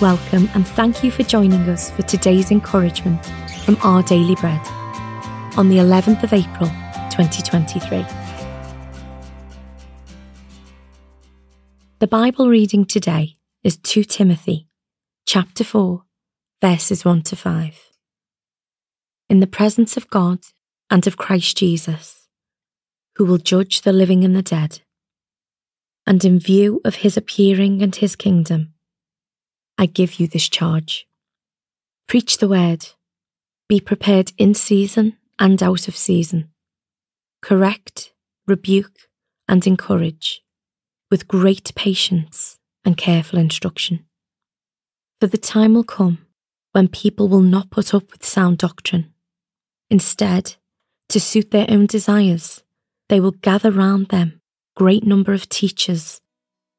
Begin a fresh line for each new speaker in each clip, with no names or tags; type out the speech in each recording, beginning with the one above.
welcome, and thank you for joining us for today's encouragement from Our Daily Bread on the 11th of April 2023. The Bible reading today is 2 Timothy chapter 4 verses 1 to 5. In the presence of God and of Christ Jesus, who will judge the living and the dead, and in view of his appearing and his kingdom, I give you this charge. Preach the word, be prepared in season and out of season. Correct, rebuke, and encourage with great patience and careful instruction. For the time will come when people will not put up with sound doctrine. Instead, to suit their own desires, they will gather round them great number of teachers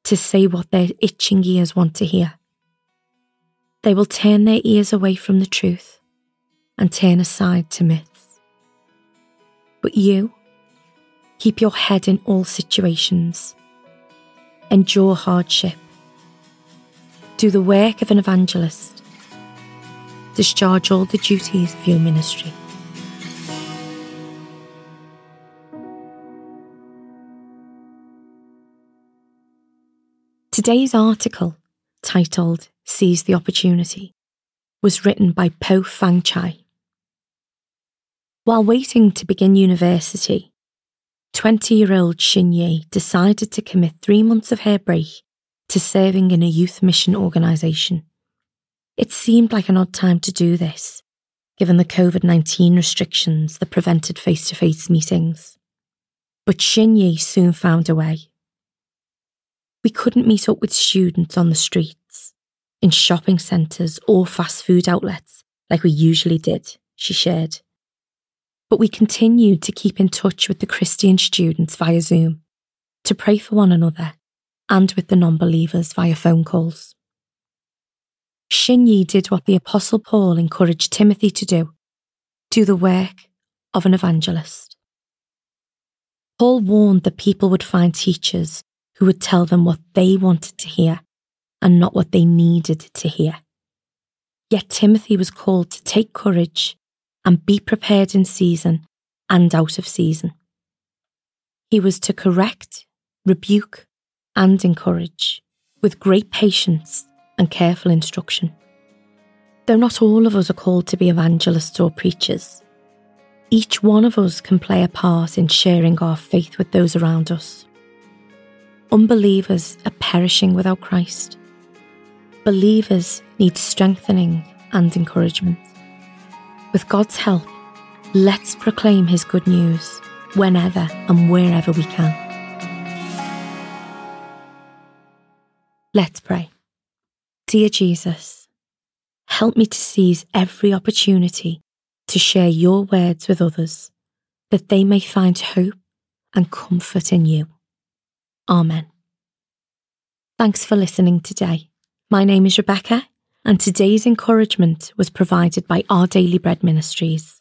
to say what their itching ears want to hear. They will turn their ears away from the truth and turn aside to myths. But you, keep your head in all situations endure hardship, do the work of an evangelist, discharge all the duties of your ministry. Today's article, titled Seize the Opportunity, was written by Poh Fan Chia. While waiting to begin university, 20 year old Xin Yi decided to commit three months of her break to serving in a youth mission organisation. It seemed like an odd time to do this, given the COVID 19 restrictions that prevented face to face meetings. But Xin Yi soon found a way. We couldn't meet up with students on the streets, in shopping centres, or fast food outlets like we usually did, she shared but we continued to keep in touch with the Christian students via Zoom, to pray for one another, and with the non believers via phone calls. Xin Yi did what the Apostle Paul encouraged Timothy to do do the work of an evangelist. Paul warned that people would find teachers who would tell them what they wanted to hear and not what they needed to hear. Yet Timothy was called to take courage and be prepared in season and out of season. He was to correct, rebuke, and encourage with great patience and careful instruction. Though not all of us are called to be evangelists or preachers, each one of us can play a part in sharing our faith with those around us. Unbelievers are perishing without Christ. Believers need strengthening and encouragement. With God's help, let's proclaim His good news whenever and wherever we can. Let's pray. Dear Jesus, help me to seize every opportunity to share your words with others, that they may find hope and comfort in you. Amen. Thanks for listening today. My name is Rebecca and today's encouragement was provided by Our Daily Bread Ministries.